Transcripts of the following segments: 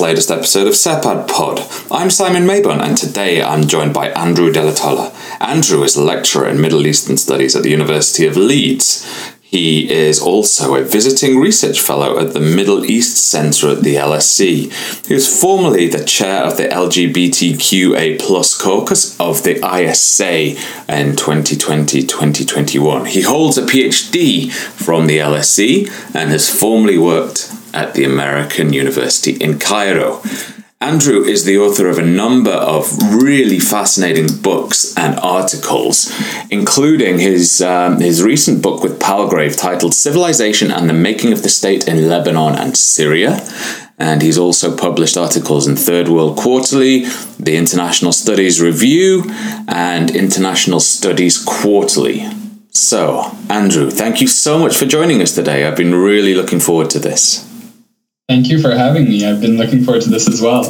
latest episode of Sepad Pod. I'm Simon Mabon, and today I'm joined by Andrew Delatolla. Andrew is a lecturer in Middle Eastern Studies at the University of Leeds. He is also a visiting research fellow at the Middle East Centre at the LSE. He was formerly the chair of the LGBTQA plus caucus of the ISA in 2020-2021. He holds a PhD from the LSE and has formerly worked at the American University in Cairo. Andrew is the author of a number of really fascinating books and articles, including his um, his recent book with Palgrave titled "Civilization and the Making of the State in Lebanon and Syria." And he's also published articles in Third World Quarterly, the International Studies Review, and International Studies Quarterly. So, Andrew, thank you so much for joining us today. I've been really looking forward to this. Thank you for having me. I've been looking forward to this as well.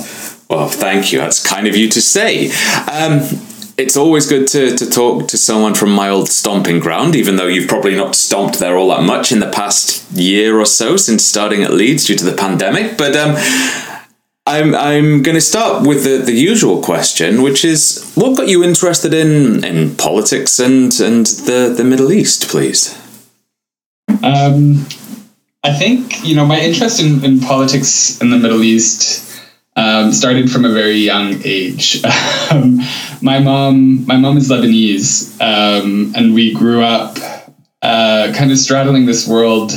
Well, thank you. That's kind of you to say. Um, it's always good to, to talk to someone from my old stomping ground, even though you've probably not stomped there all that much in the past year or so since starting at Leeds due to the pandemic. But um, I'm, I'm going to start with the, the usual question, which is what got you interested in, in politics and, and the, the Middle East, please? Um, I think you know my interest in, in politics in the Middle East um, started from a very young age. um, my mom, my mom is Lebanese, um, and we grew up uh, kind of straddling this world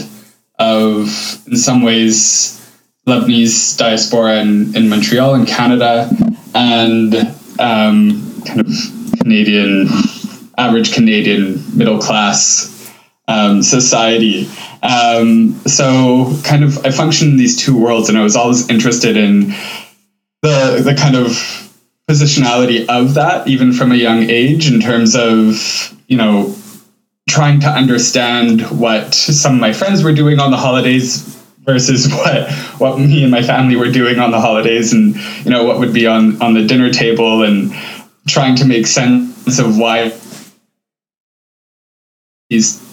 of, in some ways, Lebanese diaspora in, in Montreal in Canada, and um, kind of Canadian, average Canadian middle class um, society. Um, so kind of I functioned in these two worlds, and I was always interested in the the kind of positionality of that, even from a young age, in terms of you know trying to understand what some of my friends were doing on the holidays versus what what me and my family were doing on the holidays, and you know what would be on on the dinner table, and trying to make sense of why these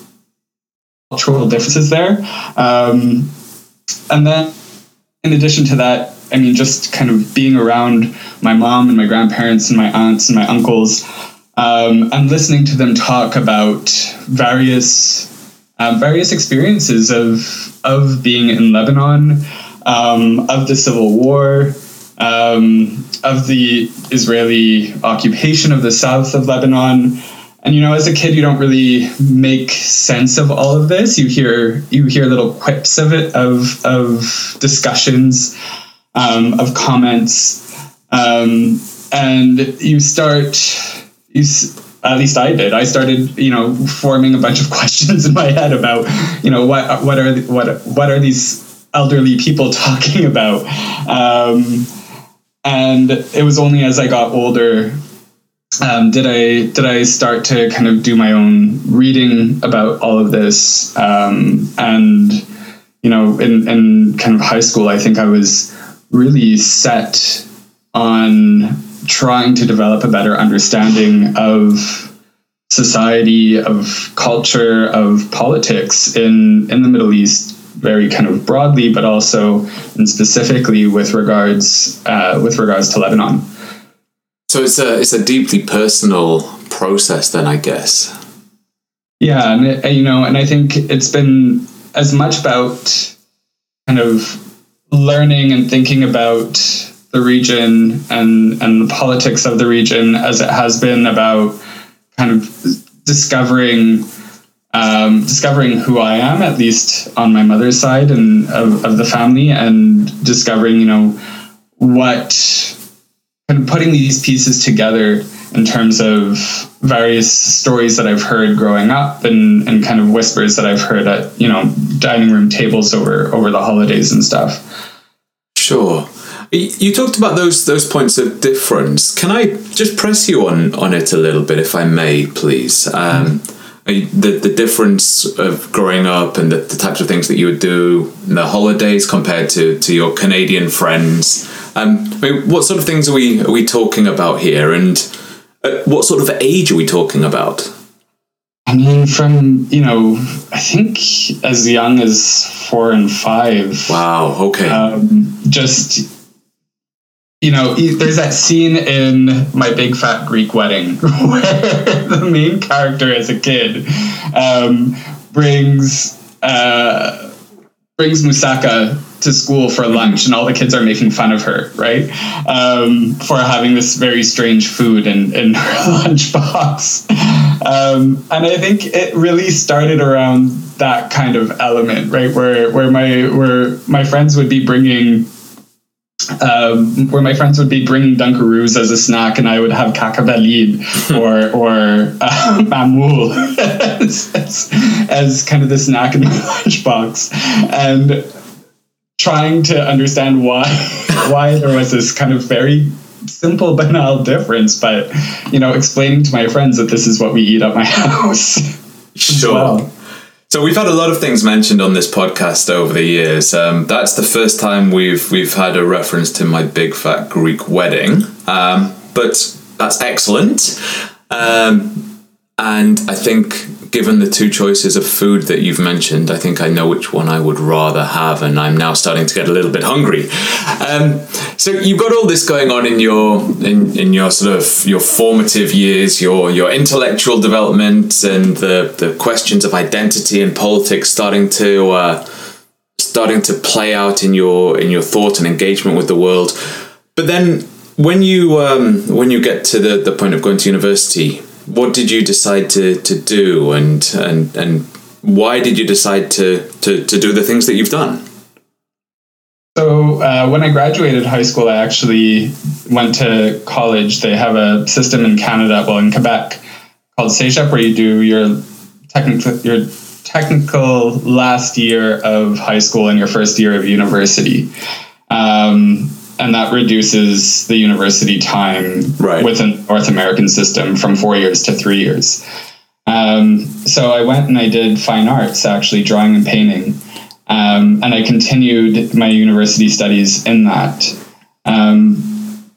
cultural differences there. Um, and then, in addition to that, I mean, just kind of being around my mom and my grandparents and my aunts and my uncles, um, and listening to them talk about various um, various experiences of of being in Lebanon, um, of the civil war, um, of the Israeli occupation of the south of Lebanon. And you know, as a kid, you don't really make sense of all of this. You hear you hear little quips of it, of of discussions, um, of comments, um, and you start. You at least I did. I started, you know, forming a bunch of questions in my head about, you know, what what are what what are these elderly people talking about? Um, and it was only as I got older um, did I did I start to kind of do my own reading about all of this, um, and you know, in in kind of high school, I think I was really set on trying to develop a better understanding of society, of culture, of politics in in the Middle East, very kind of broadly, but also and specifically with regards uh, with regards to Lebanon. So it's a it's a deeply personal process, then I guess. Yeah, and it, you know, and I think it's been as much about kind of learning and thinking about the region and and the politics of the region as it has been about kind of discovering um, discovering who I am, at least on my mother's side and of, of the family, and discovering, you know, what kind of putting these pieces together in terms of various stories that I've heard growing up and, and kind of whispers that I've heard at, you know, dining room tables over over the holidays and stuff. Sure. You talked about those those points of difference. Can I just press you on on it a little bit, if I may, please? Um, the the difference of growing up and the, the types of things that you would do in the holidays compared to to your Canadian friends um, I mean, what sort of things are we are we talking about here, and uh, what sort of age are we talking about? I mean, from you know, I think as young as four and five. Wow. Okay. Um, just you know, there's that scene in My Big Fat Greek Wedding where the main character as a kid um, brings uh, brings Moussaka to school for lunch, and all the kids are making fun of her, right, um, for having this very strange food in, in her lunchbox. Um, and I think it really started around that kind of element, right, where where my where my friends would be bringing um, where my friends would be bringing Dunkaroos as a snack, and I would have Cacavalib or or uh, Mamoul as, as, as, kind of the snack in my lunchbox, and trying to understand why why there was this kind of very simple banal difference, but you know, explaining to my friends that this is what we eat at my house. Sure. Well. So we've had a lot of things mentioned on this podcast over the years. Um, that's the first time we've we've had a reference to my big fat Greek wedding, um, but that's excellent. Um, and I think given the two choices of food that you've mentioned, I think I know which one I would rather have, and I'm now starting to get a little bit hungry. Um, so you've got all this going on in your in, in your sort of your formative years, your your intellectual development, and the the questions of identity and politics starting to uh, starting to play out in your in your thought and engagement with the world. But then when you um, when you get to the, the point of going to university what did you decide to, to do and, and, and why did you decide to, to, to do the things that you've done? So uh, when I graduated high school, I actually went to college. They have a system in Canada, well, in Quebec, called CEGEP, where you do your technical your technical last year of high school and your first year of university. Um, and that reduces the university time right. within North American system from four years to three years. Um, so I went and I did fine arts, actually drawing and painting, um, and I continued my university studies in that. Um,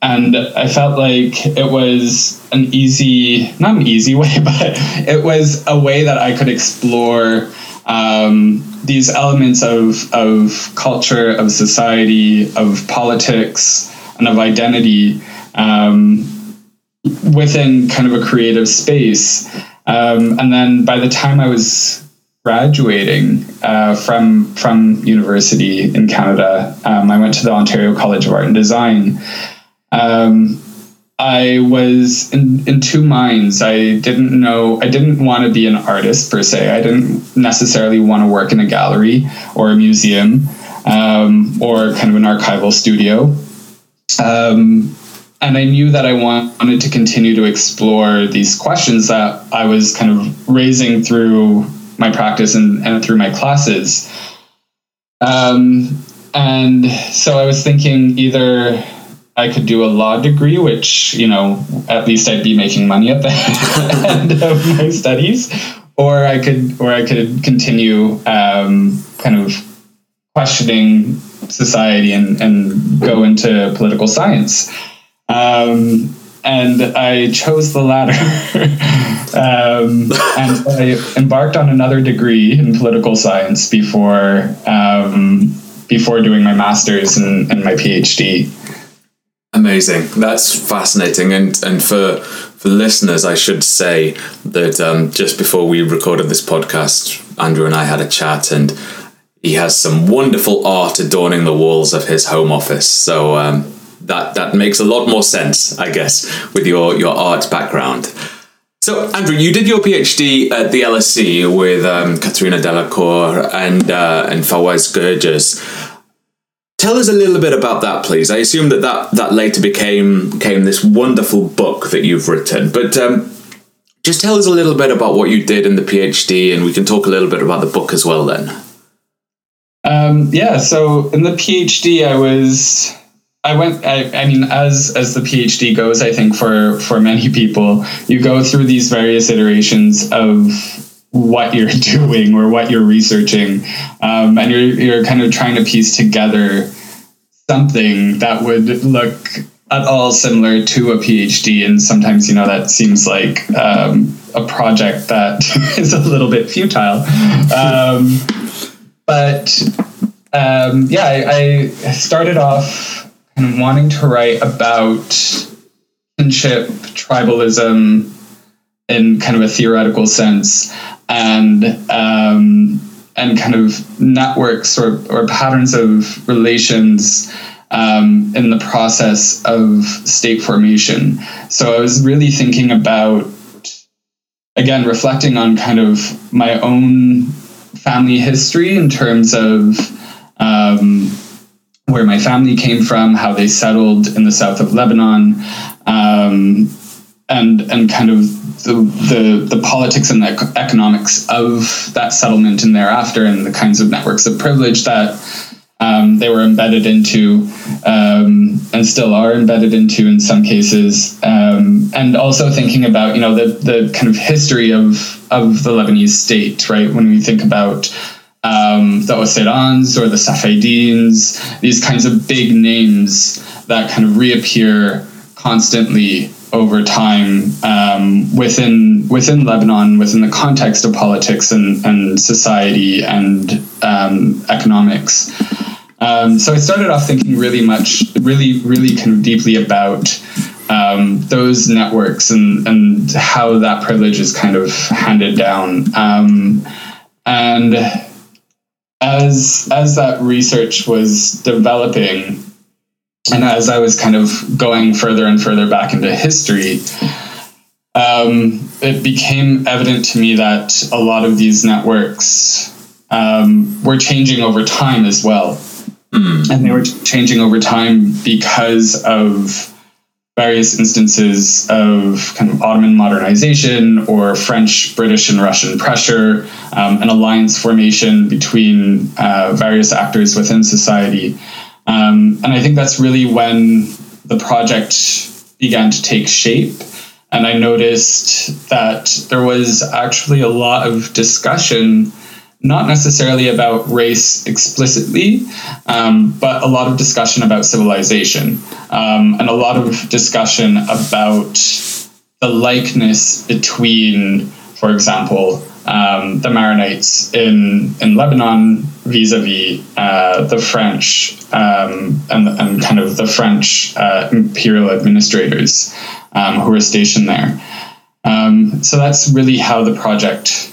and I felt like it was an easy, not an easy way, but it was a way that I could explore um, these elements of, of culture, of society, of politics, and of identity um, within kind of a creative space. Um, and then by the time I was graduating uh, from from university in Canada, um, I went to the Ontario College of Art and Design. Um, I was in, in two minds. I didn't know, I didn't want to be an artist per se. I didn't necessarily want to work in a gallery or a museum um, or kind of an archival studio. Um, and I knew that I wanted to continue to explore these questions that I was kind of raising through my practice and, and through my classes. Um, and so I was thinking either I could do a law degree, which, you know, at least I'd be making money at the end of my studies, or I could, or I could continue um, kind of questioning society and, and go into political science. Um, and I chose the latter. um, and I embarked on another degree in political science before um, before doing my master's and, and my PhD. Amazing. That's fascinating. And and for for listeners, I should say that um, just before we recorded this podcast, Andrew and I had a chat, and he has some wonderful art adorning the walls of his home office. So um, that that makes a lot more sense, I guess, with your your art background. So, Andrew, you did your PhD at the LSE with um, Katerina Dalacoura and uh, and Fawaz Gerges. Tell us a little bit about that, please. I assume that that, that later became, became this wonderful book that you've written, but um, just tell us a little bit about what you did in the PhD, and we can talk a little bit about the book as well then. Um, yeah, so in the PhD, I was I went. I, I, mean, as as the PhD goes, I think for for many people, you go through these various iterations of what you're doing or what you're researching, um, and you're you're kind of trying to piece together something that would look at all similar to a PhD, and sometimes you know that seems like um, a project that is a little bit futile. Um, but um, yeah, I, I, started off kind of wanting to write about kinship, tribalism, in kind of a theoretical sense, and um, and kind of networks or, or patterns of relations um, in the process of state formation. So I was really thinking about, again, reflecting on kind of my own family history in terms of um, where my family came from, how they settled in the south of Lebanon, um, and and kind of the, the the politics and the economics of that settlement and thereafter, and the kinds of networks of privilege that um, they were embedded into um, and still are embedded into in some cases. Um, and also thinking about you know the, the kind of history of of the Lebanese state right? When we think about um, the Oseirans or the Safedins these kinds of big names that kind of reappear constantly over time um, within within Lebanon, within the context of politics and, and society and um, economics. Um, so I started off thinking really much, really, really kind of deeply about um, those networks and, and how that privilege is kind of handed down. Um, and as as that research was developing, and as I was kind of going further and further back into history, um, it became evident to me that a lot of these networks um, were changing over time as well. Mm. And they were changing over time because of various instances of kind of Ottoman modernization or French, British, and Russian pressure, um, an alliance formation between uh, various actors within society. Um, and I think that's really when the project began to take shape. And I noticed that there was actually a lot of discussion not necessarily about race explicitly, um, but a lot of discussion about civilization um, and a lot of discussion about the likeness between, for example, um, the Maronites in, in Lebanon vis-a-vis uh, the French um, and, and kind of the French uh, imperial administrators um, who were stationed there. Um, so that's really how the project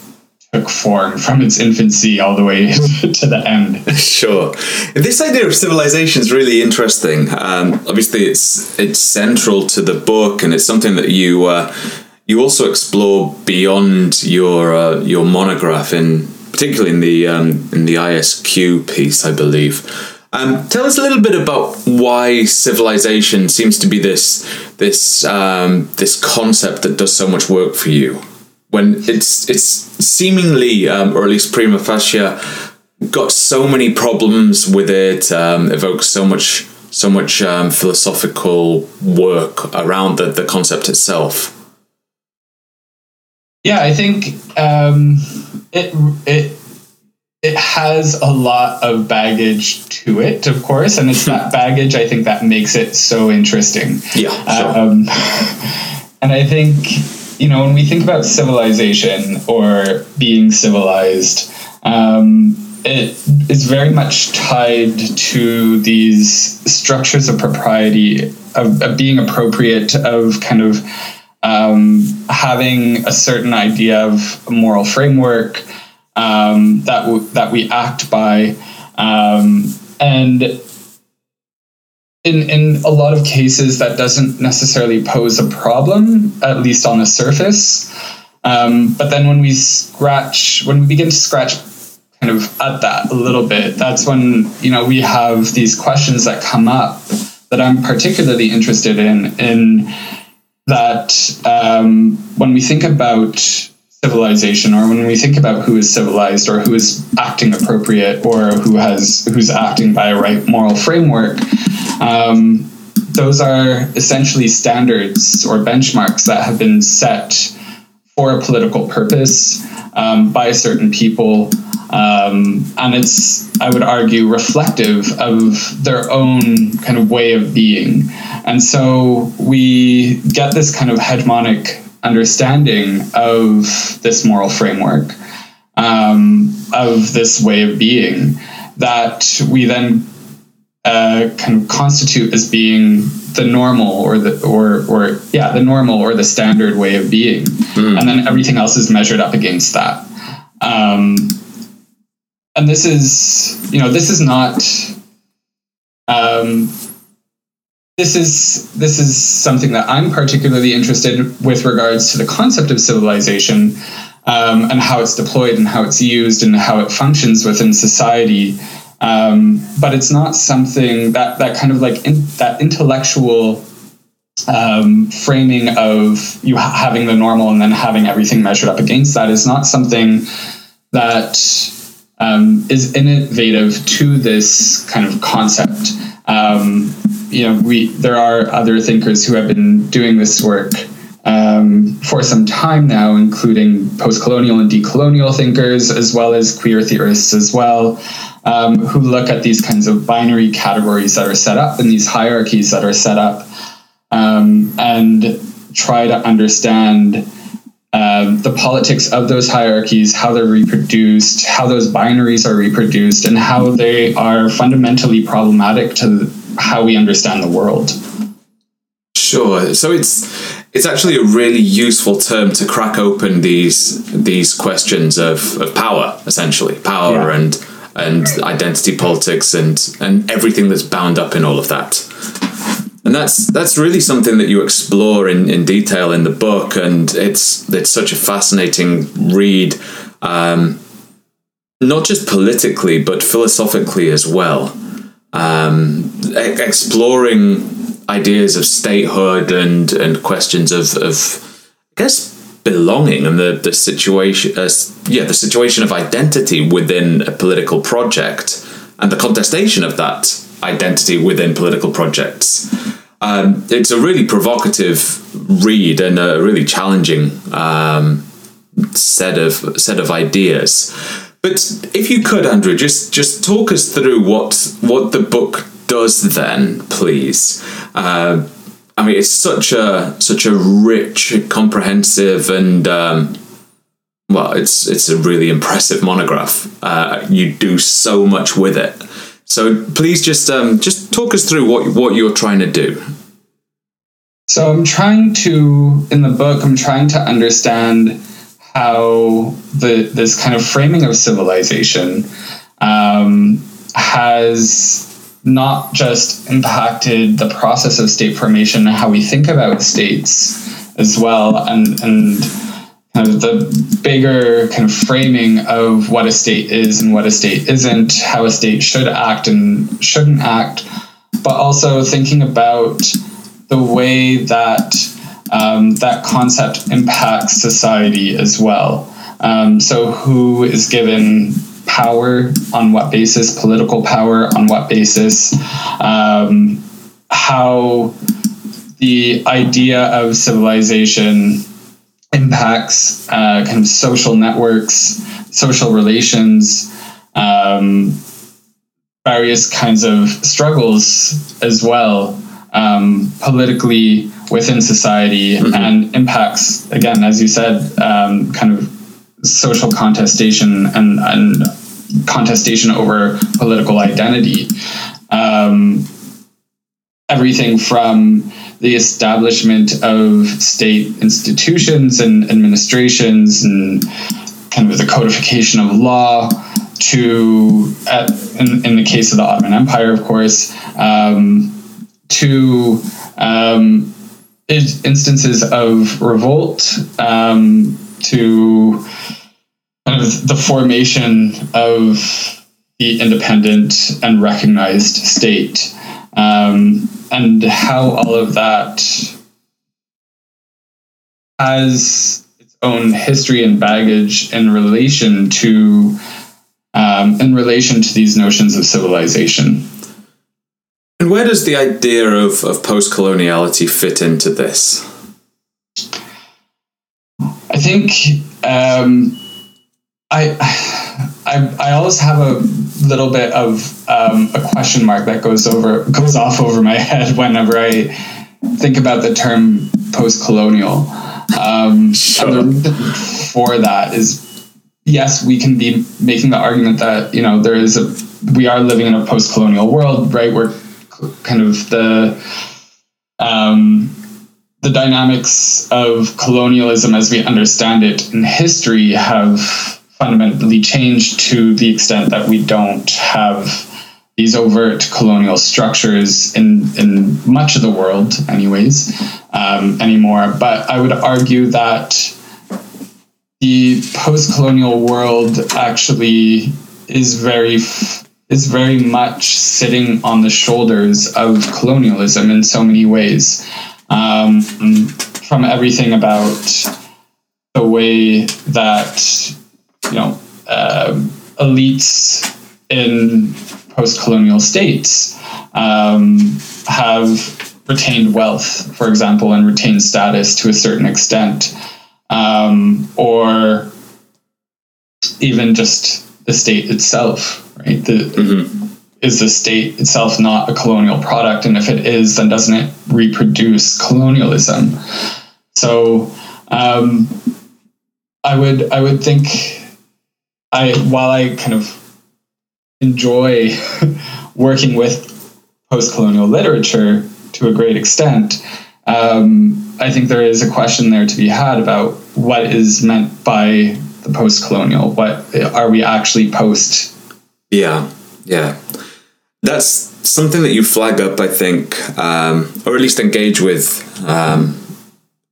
took form from its infancy all the way to the end. Sure, this idea of civilization is really interesting. Um, obviously, it's it's central to the book, and it's something that you uh, you also explore beyond your uh, your monograph, in particularly in the um, in the ISQ piece, I believe. Um, tell us a little bit about why civilization seems to be this this um, this concept that does so much work for you when it's it's seemingly um, or at least prima facie got so many problems with it um, evokes so much so much um, philosophical work around the, the concept itself yeah i think um, it it it has a lot of baggage to it of course and it's that baggage i think that makes it so interesting yeah sure. Um, and i think you know, when we think about civilization or being civilized, um, it is very much tied to these structures of propriety, of, of being appropriate, of kind of um, having a certain idea of a moral framework um, that w- that we act by, um, and in in a lot of cases that doesn't necessarily pose a problem, at least on the surface. Um, but then when we scratch, when we begin to scratch kind of at that a little bit, that's when you know we have these questions that come up that I'm particularly interested in. In that um, when we think about civilization or when we think about who is civilized or who is acting appropriate or who has who's acting by a right moral framework um, those are essentially standards or benchmarks that have been set for a political purpose um, by certain people. Um, and it's, I would argue, reflective of their own kind of way of being. And so we get this kind of hegemonic understanding of this moral framework, um, of this way of being, that we then uh, kind of constitute as being the normal or the or or yeah the normal or the standard way of being, mm. and then everything else is measured up against that. Um, and this is you know this is not um, this is this is something that I'm particularly interested with regards to the concept of civilization um, and how it's deployed and how it's used and how it functions within society. Um, but it's not something that that kind of like in, that intellectual um, framing of you ha- having the normal and then having everything measured up against that is not something that um, is innovative to this kind of concept. Um, you know, we there are other thinkers who have been doing this work um, for some time now, including post-colonial and decolonial thinkers, as well as queer theorists as well, um, who look at these kinds of binary categories that are set up and these hierarchies that are set up, um, and try to understand. Um, the politics of those hierarchies, how they're reproduced, how those binaries are reproduced, and how they are fundamentally problematic to how we understand the world. Sure. So it's it's actually a really useful term to crack open these these questions of, of power, essentially power yeah. and and identity politics and and everything that's bound up in all of that. And that's that's really something that you explore in, in detail in the book, and it's it's such a fascinating read, um, not just politically but philosophically as well um, exploring ideas of statehood and and questions of of I guess belonging and the the situation uh, yeah the situation of identity within a political project and the contestation of that identity within political projects. Um, it's a really provocative read and a really challenging um, set of set of ideas. But if you could, Andrew, just just talk us through what what the book does then, please. Uh, I mean, it's such a such a rich, comprehensive, and um, well, it's it's a really impressive monograph. Uh, you do so much with it. So please just um, just talk us through what what you're trying to do. So I'm trying to in the book. I'm trying to understand how the this kind of framing of civilization um, has not just impacted the process of state formation and how we think about states as well, and and the bigger kind of framing of what a state is and what a state isn't, how a state should act and shouldn't act, but also thinking about the way that um, that concept impacts society as well. Um, so, who is given power on what basis, political power on what basis, um, how the idea of civilization impacts uh, kind of social networks, social relations, um, various kinds of struggles as well, um, politically within society mm-hmm. and impacts again as you said um, kind of social contestation and, and contestation over political identity um, everything from the establishment of state institutions and administrations and kind of the codification of law to at, in, in the case of the ottoman empire of course um, to um, instances of revolt um, to kind of the formation of the independent and recognized state, um, and how all of that has its own history and baggage in relation to um, in relation to these notions of civilization. And where does the idea of, of post coloniality fit into this? I think um, I, I, I always have a little bit of um, a question mark that goes over goes off over my head whenever I think about the term post-colonial. Um, Sure. And the reason for that is yes, we can be making the argument that you know there is a we are living in a post-colonial world, right? Where kind of the um, the dynamics of colonialism as we understand it in history have fundamentally changed to the extent that we don't have these overt colonial structures in, in much of the world, anyways, um, anymore. But I would argue that the post-colonial world actually is very f- is very much sitting on the shoulders of colonialism in so many ways um, from everything about the way that you know um elites in post-colonial states um, have retained wealth, for example, and retained status to a certain extent, um, or even just the state itself. Right, the, is the state itself not a colonial product? And if it is, then doesn't it reproduce colonialism? So um, I would I would think I while I kind of enjoy working with post-colonial literature to a great extent, um, I think there is a question there to be had about what is meant by the post-colonial. What are we actually post? Yeah, yeah. That's something that you flag up, I think, um, or at least engage with um,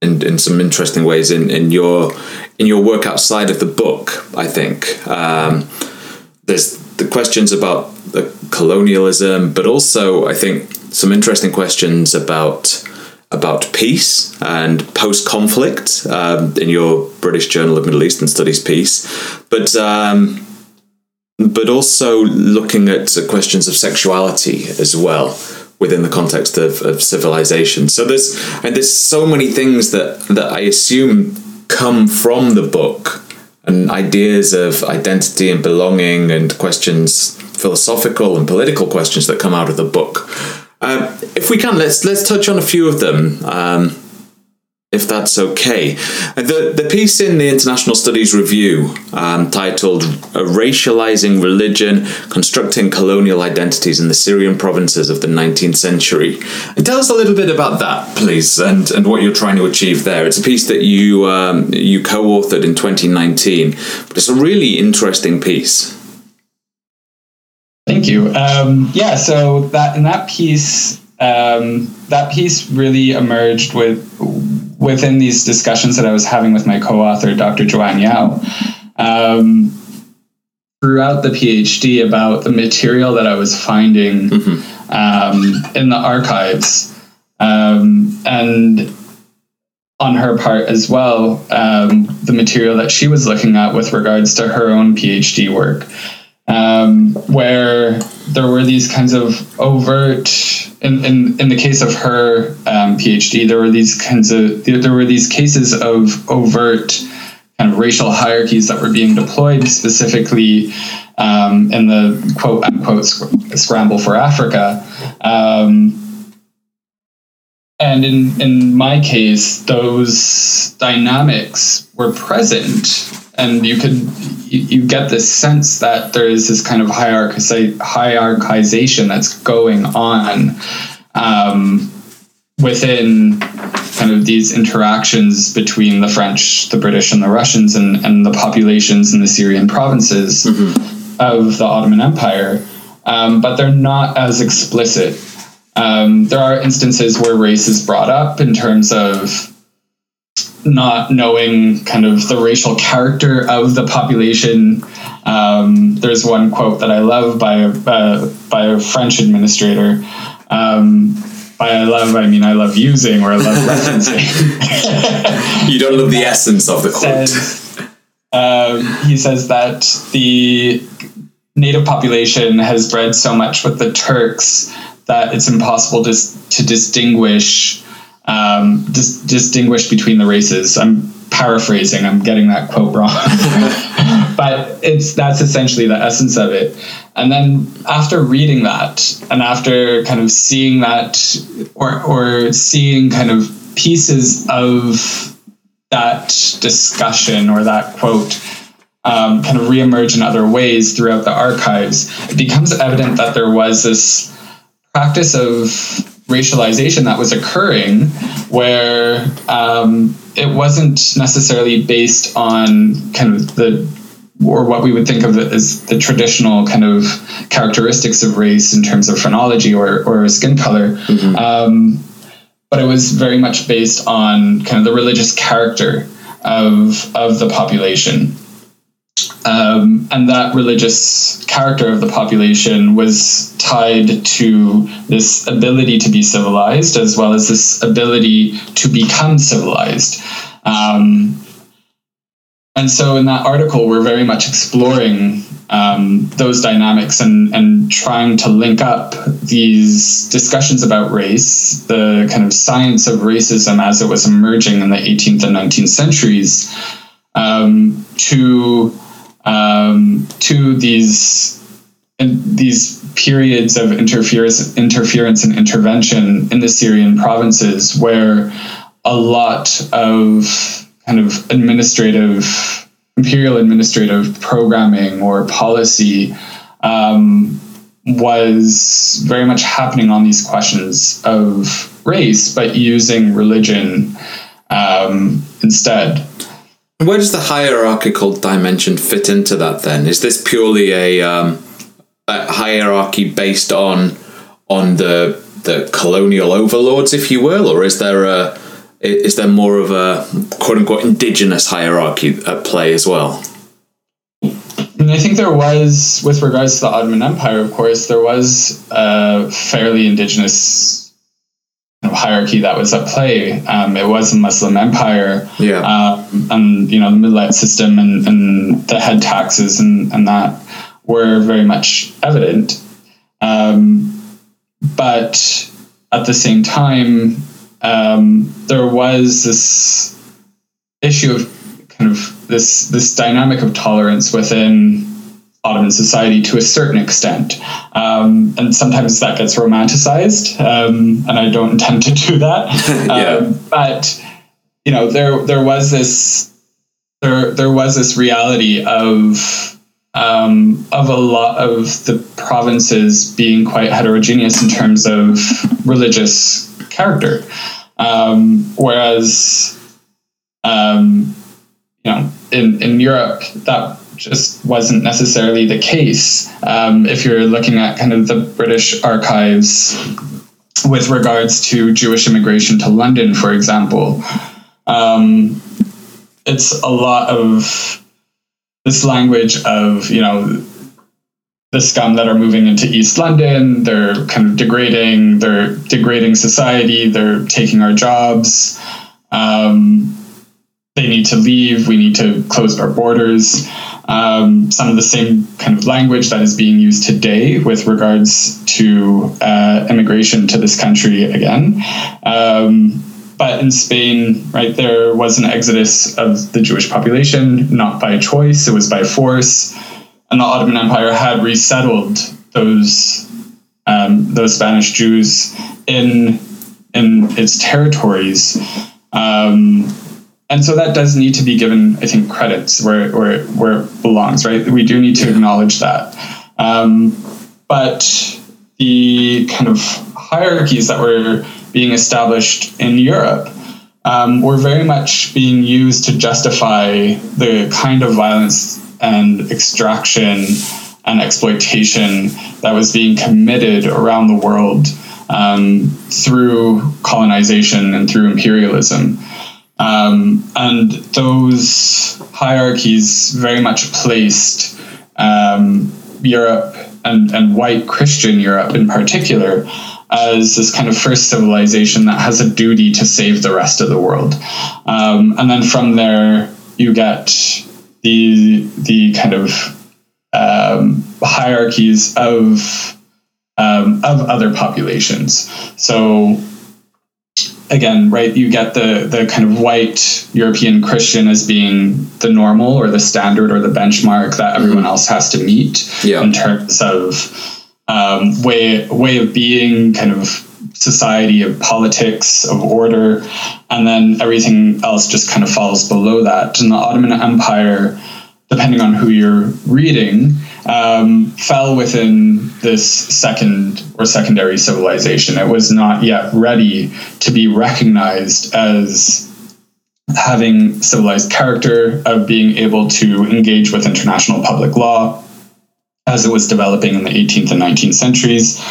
in, in some interesting ways in, in your in your work outside of the book. I think um, there's the questions about the colonialism, but also I think some interesting questions about about peace and post conflict um, in your British Journal of Middle Eastern Studies piece, but. Um, but also looking at questions of sexuality as well within the context of, of civilization. So there's and there's so many things that that I assume come from the book and ideas of identity and belonging and questions philosophical and political questions that come out of the book. Um, if we can, let's let's touch on a few of them. Um, if that's okay. The, the piece in the International Studies Review um, titled Racializing Religion, Constructing Colonial Identities in the Syrian Provinces of the 19th Century. Tell us a little bit about that, please, and, and what you're trying to achieve there. It's a piece that you, um, you co authored in 2019, but it's a really interesting piece. Thank you. Um, yeah, so that in that piece, um, that piece really emerged with within these discussions that I was having with my co-author, Dr. Joanne Yao, um, throughout the PhD about the material that I was finding um, in the archives, um, and on her part as well, um, the material that she was looking at with regards to her own PhD work um, where there were these kinds of overt in, in, in the case of her um, phd there were these kinds of there were these cases of overt kind of racial hierarchies that were being deployed specifically um, in the quote unquote scramble for africa. Um, and in, in my case those dynamics were present and you could you, you get this sense that there is this kind of hierarchiz- hierarchization that's going on um, within kind of these interactions between the French, the British, and the Russians, and, and the populations in the Syrian provinces of the Ottoman Empire. Um, but they're not as explicit. Um, there are instances where race is brought up in terms of not knowing kind of the racial character of the population. Um, there's one quote that I love by a, uh, by a French administrator. Um, by I love, I mean I love using or I love referencing. You don't love the essence of the quote. says, um, he says that the native population has bred so much with the Turks that it's impossible to, to distinguish um, dis- distinguish between the races. I'm paraphrasing. I'm getting that quote wrong. but it's that's essentially the essence of it. And then after reading that, and after kind of seeing that, or or seeing kind of pieces of that discussion or that quote um, kind of reemerge in other ways throughout the archives, it becomes evident that there was this practice of racialization that was occurring where um, it wasn't necessarily based on kind of the or what we would think of as the traditional kind of characteristics of race in terms of phrenology or, or skin color. Mm-hmm. Um, but it was very much based on kind of the religious character of, of the population. Um, and that religious character of the population was tied to this ability to be civilized as well as this ability to become civilized. Um, and so in that article, we're very much exploring um, those dynamics and, and trying to link up these discussions about race, the kind of science of racism as it was emerging in the 18th and 19th centuries, um, to um, to these these periods of interference, interference and intervention in the Syrian provinces, where a lot of kind of administrative, imperial administrative programming or policy um, was very much happening on these questions of race, but using religion um, instead. Where does the hierarchical dimension fit into that then? Is this purely a, um, a hierarchy based on on the the colonial overlords, if you will, or is there a is there more of a quote unquote indigenous hierarchy at play as well? I, I think there was, with regards to the Ottoman Empire, of course, there was a fairly indigenous hierarchy that was at play. Um, it was a Muslim empire, yeah, um, and you know the millet system and, and the head taxes and, and that were very much evident. Um, but at the same time, um, there was this issue of kind of this this dynamic of tolerance within Ottoman society to a certain extent, um, and sometimes that gets romanticized, um, and I don't intend to do that. yeah. Um, but you know, there there was this there there was this reality of um, of a lot of the provinces being quite heterogeneous in terms of religious character. Um, whereas, um, you know, in, in Europe, that just wasn't necessarily the case. Um, if you're looking at kind of the British archives with regards to Jewish immigration to London, for example, um, it's a lot of this language of, you know, the scum that are moving into East London. They're kind of degrading. They're degrading society. They're taking our jobs. Um, they need to leave. We need to close our borders. Um, some of the same kind of language that is being used today with regards to uh, immigration to this country again. Um, but in Spain, right, there was an exodus of the Jewish population, not by choice, it was by force and the Ottoman Empire had resettled those um, those Spanish Jews in in its territories. Um, and so that does need to be given, I think, credits where, where, where it belongs, right? We do need to acknowledge that. Um, but the kind of hierarchies that were being established in Europe um, were very much being used to justify the kind of violence and extraction and exploitation that was being committed around the world um, through colonization and through imperialism. Um, and those hierarchies very much placed um, Europe and, and white Christian Europe in particular as this kind of first civilization that has a duty to save the rest of the world. Um, and then from there, you get the the kind of um, hierarchies of um, of other populations. So again, right, you get the the kind of white European Christian as being the normal or the standard or the benchmark that everyone mm-hmm. else has to meet yeah. in terms of um, way way of being, kind of society of politics of order, and then everything else just kind of falls below that. And the Ottoman Empire, depending on who you're reading, um, fell within this second or secondary civilization. It was not yet ready to be recognized as having civilized character, of being able to engage with international public law as it was developing in the 18th and 19th centuries.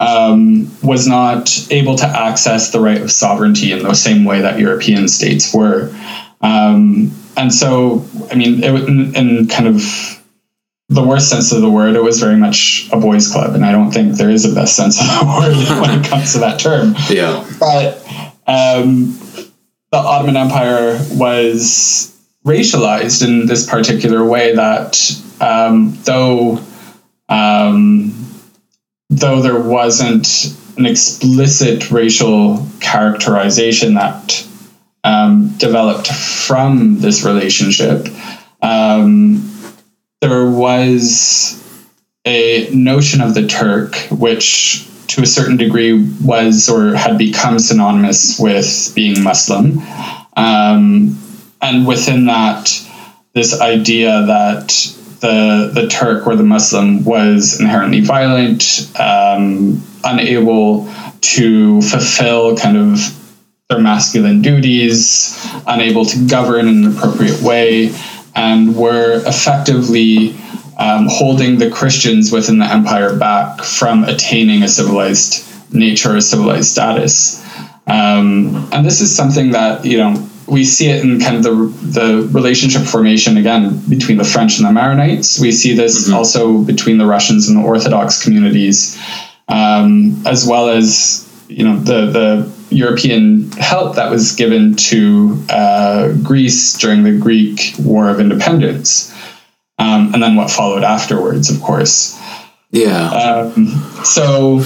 Um, was not able to access the right of sovereignty in the same way that European states were. Um, and so, I mean, it, in, in kind of the worst sense of the word, it was very much a boys' club, and I don't think there is a best sense of the word when it comes to that term. Yeah. But um, the Ottoman Empire was racialized in this particular way that um, though um, though there wasn't an explicit racial characterization that um, developed from this relationship, um, there was a notion of the Turk, which to a certain degree was or had become synonymous with being Muslim. Um, and within that, this idea that the, the Turk or the Muslim was inherently violent, um, unable to fulfill kind of their masculine duties, unable to govern in an appropriate way, and were effectively um, holding the Christians within the empire back from attaining a civilized nature, a civilized status. Um, and this is something that you know we see it in kind of the the relationship formation again between the French and the Maronites. We see this mm-hmm. also between the Russians and the Orthodox communities, um, as well as you know the the European help that was given to uh, Greece during the Greek War of Independence, um, and then what followed afterwards, of course. Yeah. Um, so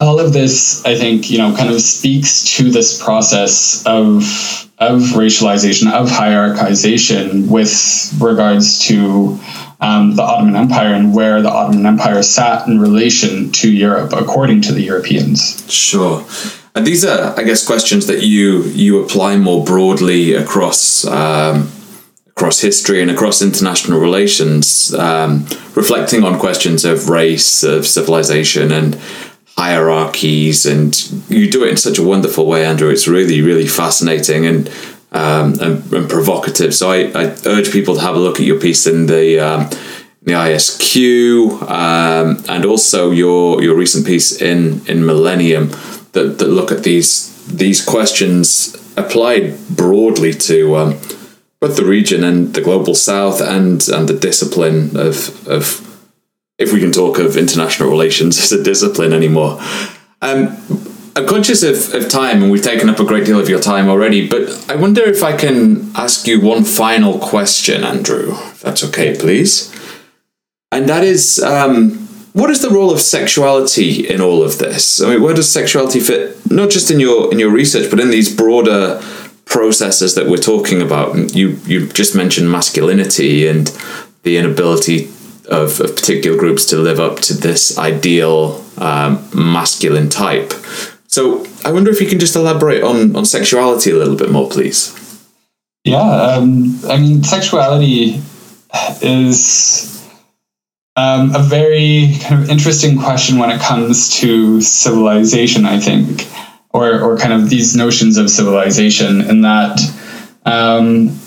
all of this, I think, you know, kind of speaks to this process of of racialization, of hierarchization, with regards to um, the Ottoman Empire and where the Ottoman Empire sat in relation to Europe, according to the Europeans. Sure. And these are, I guess, questions that you you apply more broadly across um, across history and across international relations, um, reflecting on questions of race, of civilization, and hierarchies. And you do it in such a wonderful way, Andrew. It's really, really fascinating and um, and, and, provocative. So I, I, urge people to have a look at your piece in the. Um, the ISQ, um, and also your your recent piece in in Millennium, that, that look at these these questions applied broadly to um, both the region and the global south and and the discipline of of if we can talk of international relations as a discipline anymore. Um, I'm conscious of, of time and we've taken up a great deal of your time already, but I wonder if I can ask you one final question, Andrew, if that's okay, please. And that is um, what is the role of sexuality in all of this? I mean, where does sexuality fit? Not just in your in your research, but in these broader processes that we're talking about. You you just mentioned masculinity and the inability of, of particular groups to live up to this ideal um, masculine type. So I wonder if you can just elaborate on on sexuality a little bit more, please. Yeah, um, I mean, sexuality is um, a very kind of interesting question when it comes to civilization, I think, or, or kind of these notions of civilization, in that, um,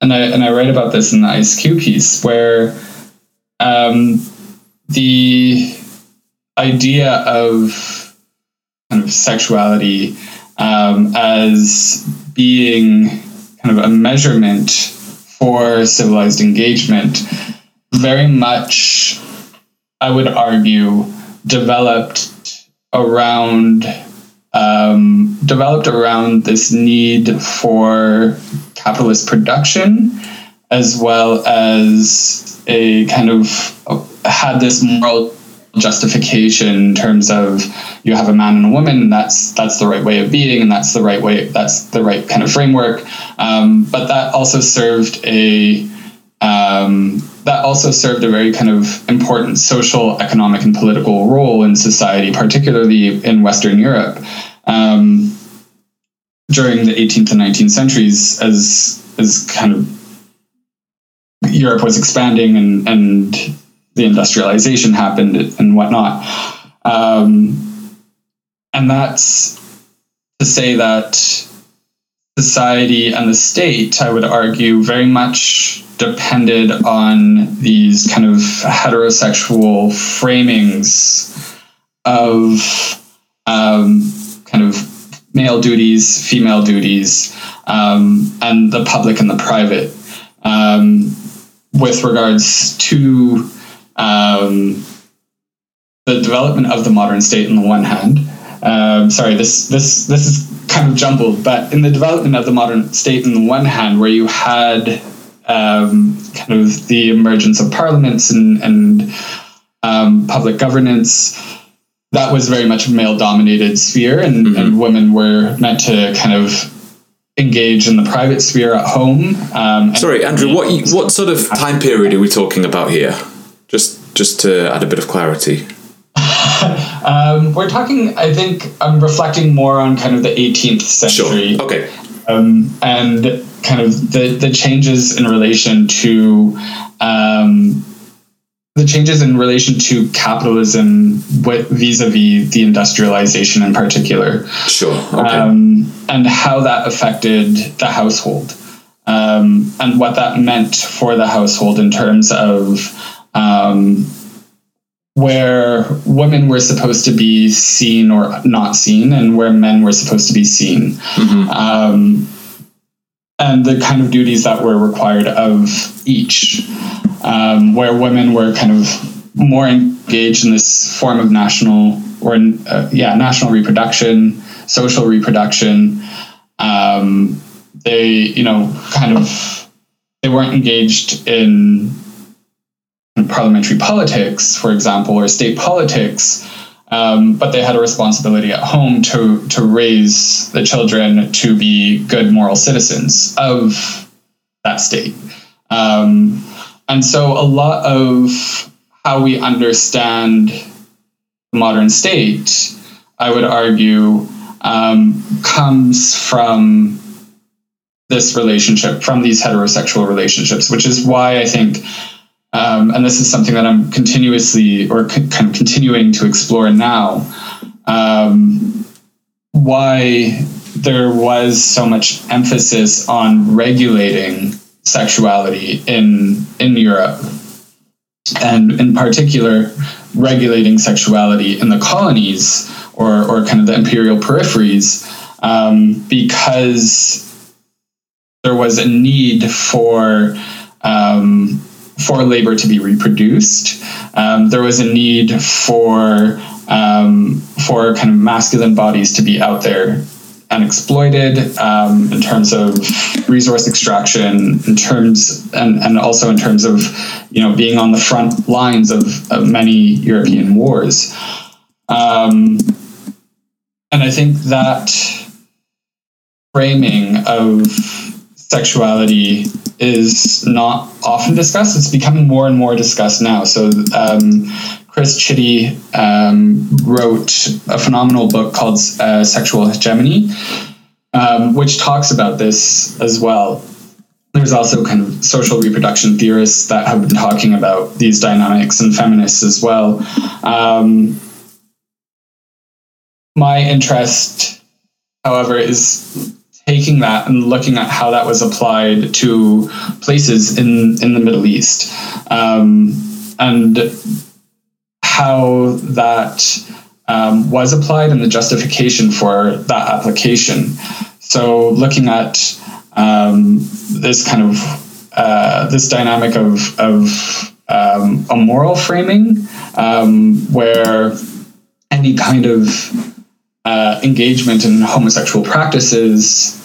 and I and I write about this in the ISQ piece, where um, the idea of kind of sexuality um, as being kind of a measurement for civilized engagement very much, I would argue, developed around um, developed around this need for capitalist production, as well as a kind of had this moral justification in terms of you have a man and a woman and that's that's the right way of being and that's the right way that's the right kind of framework. Um, but that also served a um, that also served a very kind of important social economic and political role in society particularly in western europe um, during the 18th and 19th centuries as as kind of Europe was expanding and, and the industrialization happened and whatnot. Um, and that's to say that society and the state, I would argue, very much depended on these kind of heterosexual framings of um, kind of male duties, female duties, um, and the public and the private. Um, with regards to um, the development of the modern state on the one hand. Um, sorry, this this this is kind of jumbled, but in the development of the modern state on the one hand, where you had um, kind of the emergence of parliaments and, and um, public governance, that was very much a male dominated sphere, and, mm-hmm. and women were meant to kind of engage in the private sphere at home. Um, Sorry, Andrew, what what sort of time period are we talking about here? Just just to add a bit of clarity. um, we're talking. I think I'm reflecting more on kind of the 18th century. Sure. Okay. Um, and kind of the the changes in relation to um, the changes in relation to capitalism with vis-a-vis the industrialization in particular sure okay. um, and how that affected the household um, and what that meant for the household in terms of um, where women were supposed to be seen or not seen and where men were supposed to be seen mm-hmm. Um, and the kind of duties that were required of each um, where women were kind of more engaged in this form of national or uh, yeah national reproduction, social reproduction. Um, they you know kind of they weren't engaged in parliamentary politics, for example, or state politics. Um, but they had a responsibility at home to to raise the children to be good moral citizens of that state. Um, and so a lot of how we understand the modern state, I would argue, um, comes from this relationship, from these heterosexual relationships, which is why I think, um, and this is something that I'm continuously or c- kind of continuing to explore now, um, why there was so much emphasis on regulating sexuality in in Europe, and in particular, regulating sexuality in the colonies or or kind of the imperial peripheries, um, because there was a need for um, for labor to be reproduced. Um, there was a need for um, for kind of masculine bodies to be out there unexploited um, in terms of resource extraction, in terms and, and also in terms of you know being on the front lines of, of many European wars. Um, and I think that framing of sexuality is not often discussed. It's becoming more and more discussed now. So um, Chris Chitty um, wrote a phenomenal book called uh, Sexual Hegemony, um, which talks about this as well. There's also kind of social reproduction theorists that have been talking about these dynamics and feminists as well. Um, my interest, however, is taking that and looking at how that was applied to places in, in the Middle East. Um, and how that um, was applied and the justification for that application. So, looking at um, this kind of uh, this dynamic of, of um, a moral framing um, where any kind of uh, engagement in homosexual practices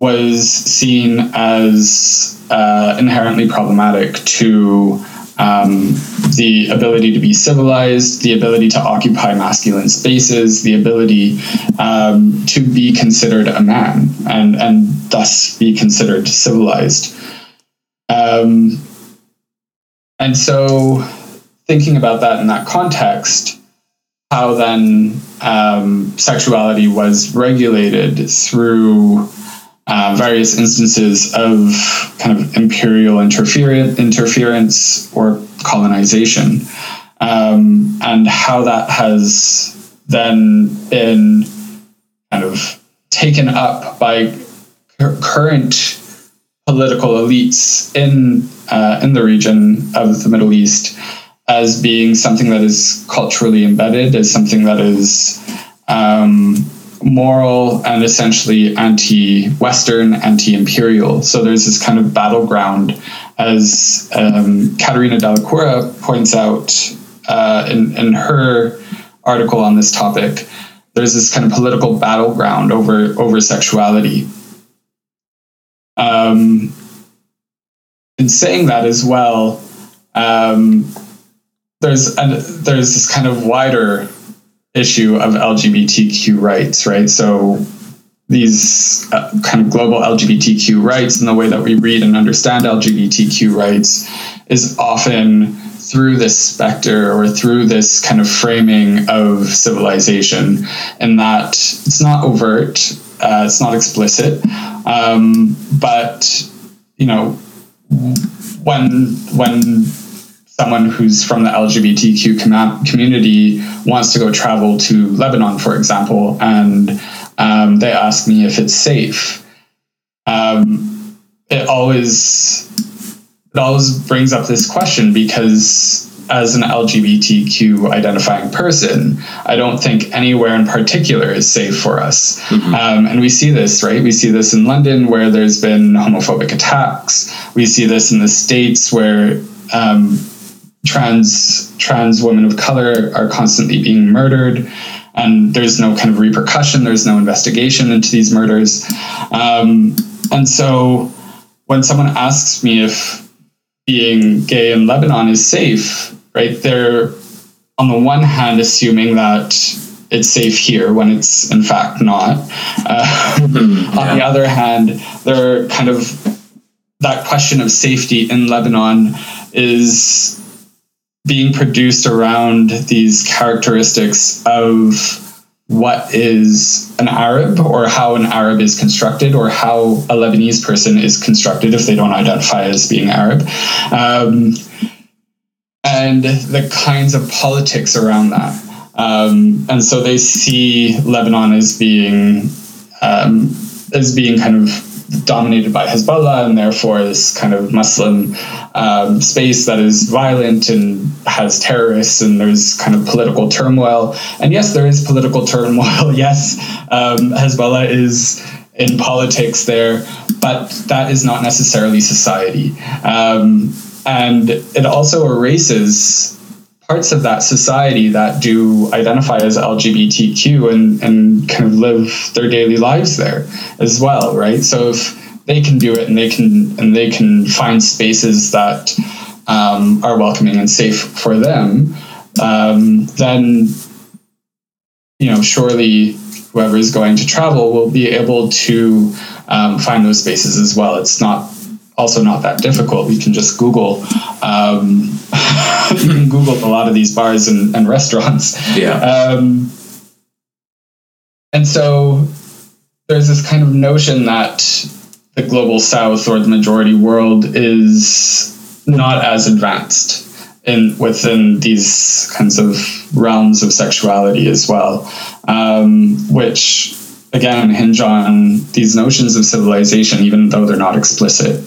was seen as uh, inherently problematic to um, the ability to be civilized, the ability to occupy masculine spaces, the ability um, to be considered a man and, and thus be considered civilized. Um, and so, thinking about that in that context, how then um, sexuality was regulated through uh, various instances of kind of imperial interference, interference or colonization, um, and how that has then been kind of taken up by current political elites in uh, in the region of the Middle East as being something that is culturally embedded, as something that is um, moral and essentially anti-Western, anti-imperial. So there's this kind of battleground, as um, Katerina Dalacoura points out uh, in, in her article on this topic. There's this kind of political battleground over over sexuality. Um, in saying that as well, um, there's an, there's this kind of wider issue of LGBTQ rights, right? So these uh, kind of global LGBTQ rights and the way that we read and understand LGBTQ rights is often through this specter or through this kind of framing of civilization, and that it's not overt, uh, it's not explicit, um, but you know when when someone who's from the LGBTQ com- community wants to go travel to Lebanon, for example, and um, they ask me if it's safe. Um, it always it always brings up this question because as an LGBTQ identifying person, I don't think anywhere in particular is safe for us. Mm-hmm. Um, and we see this, right? We see this in London where there's been homophobic attacks. We see this in the States where um, trans trans women of color are constantly being murdered and there's no kind of repercussion there's no investigation into these murders um, and so when someone asks me if being gay in lebanon is safe right they're on the one hand assuming that it's safe here when it's in fact not uh, yeah. on the other hand they're kind of that question of safety in lebanon is being produced around these characteristics of what is an Arab or how an Arab is constructed or how a Lebanese person is constructed if they don't identify as being Arab. Um, and the kinds of politics around that. Um, and so they see Lebanon as being um, as being kind of dominated by Hezbollah and therefore this kind of Muslim um, space that is violent and has terrorists and there's kind of political turmoil. And yes, there is political turmoil. yes, um, Hezbollah is in politics there, but that is not necessarily society. Um, and it also erases parts of that society that do identify as LGBTQ and, and kind of live their daily lives there as well, right? So if they can do it and they can and they can find spaces that um, are welcoming and safe for them, um, then you know surely whoever is going to travel will be able to um, find those spaces as well. It's not also not that difficult. You can just Google. Um, you can Google a lot of these bars and, and restaurants. Yeah. Um, and so there's this kind of notion that the global south or the majority world is not as advanced in within these kinds of realms of sexuality as well, um, which again hinge on these notions of civilization, even though they're not explicit.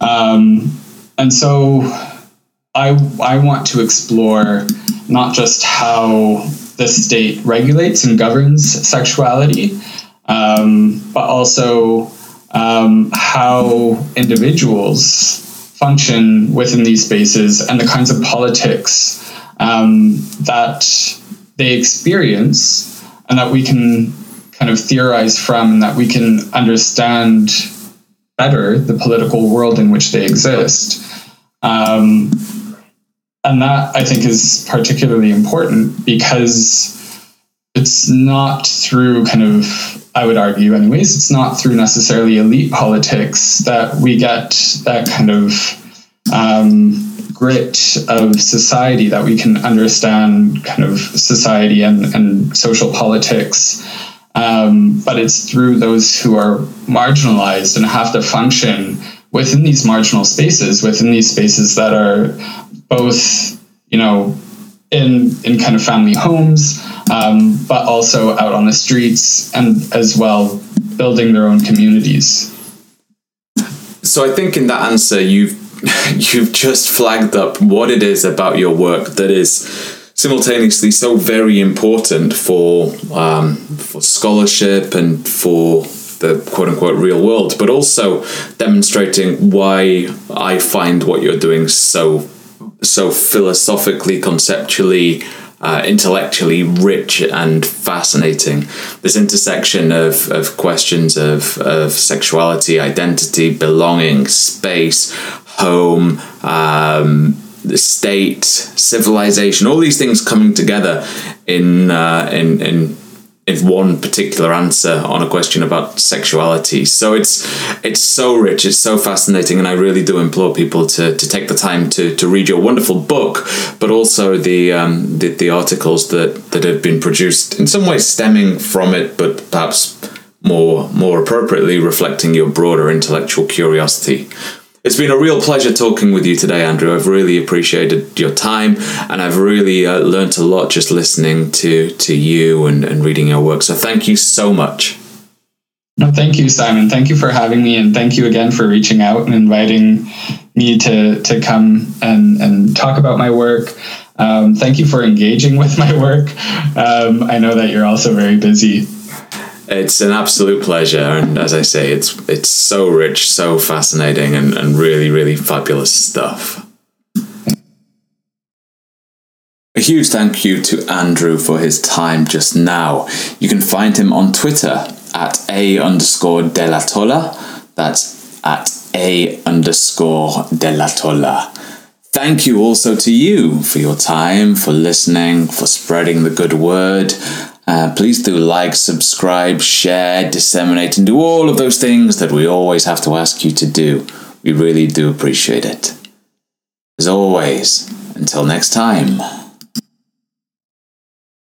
Um, and so, I I want to explore not just how the state regulates and governs sexuality, um, but also um, how individuals function within these spaces and the kinds of politics um, that they experience and that we can kind of theorize from and that we can understand better the political world in which they exist. Um, and that I think is particularly important because it's not through kind of, I would argue, anyways, it's not through necessarily elite politics that we get that kind of um, grit of society, that we can understand kind of society and, and social politics. Um, but it's through those who are marginalized and have to function within these marginal spaces, within these spaces that are both, you know, in in kind of family homes, um, but also out on the streets and as well building their own communities. So I think in that answer you've you've just flagged up what it is about your work that is simultaneously so very important for um, for scholarship and for the quote unquote real world, but also demonstrating why I find what you're doing so so philosophically, conceptually, uh, intellectually rich and fascinating. This intersection of, of questions of, of sexuality, identity, belonging, space, home, um, the state, civilization, all these things coming together in, uh, in, in in one particular answer on a question about sexuality. So it's it's so rich, it's so fascinating, and I really do implore people to, to take the time to, to read your wonderful book, but also the, um, the the articles that, that have been produced in some ways stemming from it, but perhaps more more appropriately reflecting your broader intellectual curiosity. It's been a real pleasure talking with you today, Andrew. I've really appreciated your time and I've really uh, a lot just listening to, to you and, and reading your work. So thank you so much. No, thank you, Simon. Thank you for having me, and thank you again for reaching out and inviting me to to come and and talk about my work. Um, thank you for engaging with my work. Um, I know that you're also very busy. It's an absolute pleasure, and as I say, it's it's so rich, so fascinating, and, and really, really fabulous stuff. A huge thank you to Andrew for his time just now. You can find him on Twitter at a underscore de tola. That's at a underscore de tola. Thank you also to you for your time, for listening, for spreading the good word. Uh, please do like, subscribe, share, disseminate, and do all of those things that we always have to ask you to do. We really do appreciate it. As always, until next time.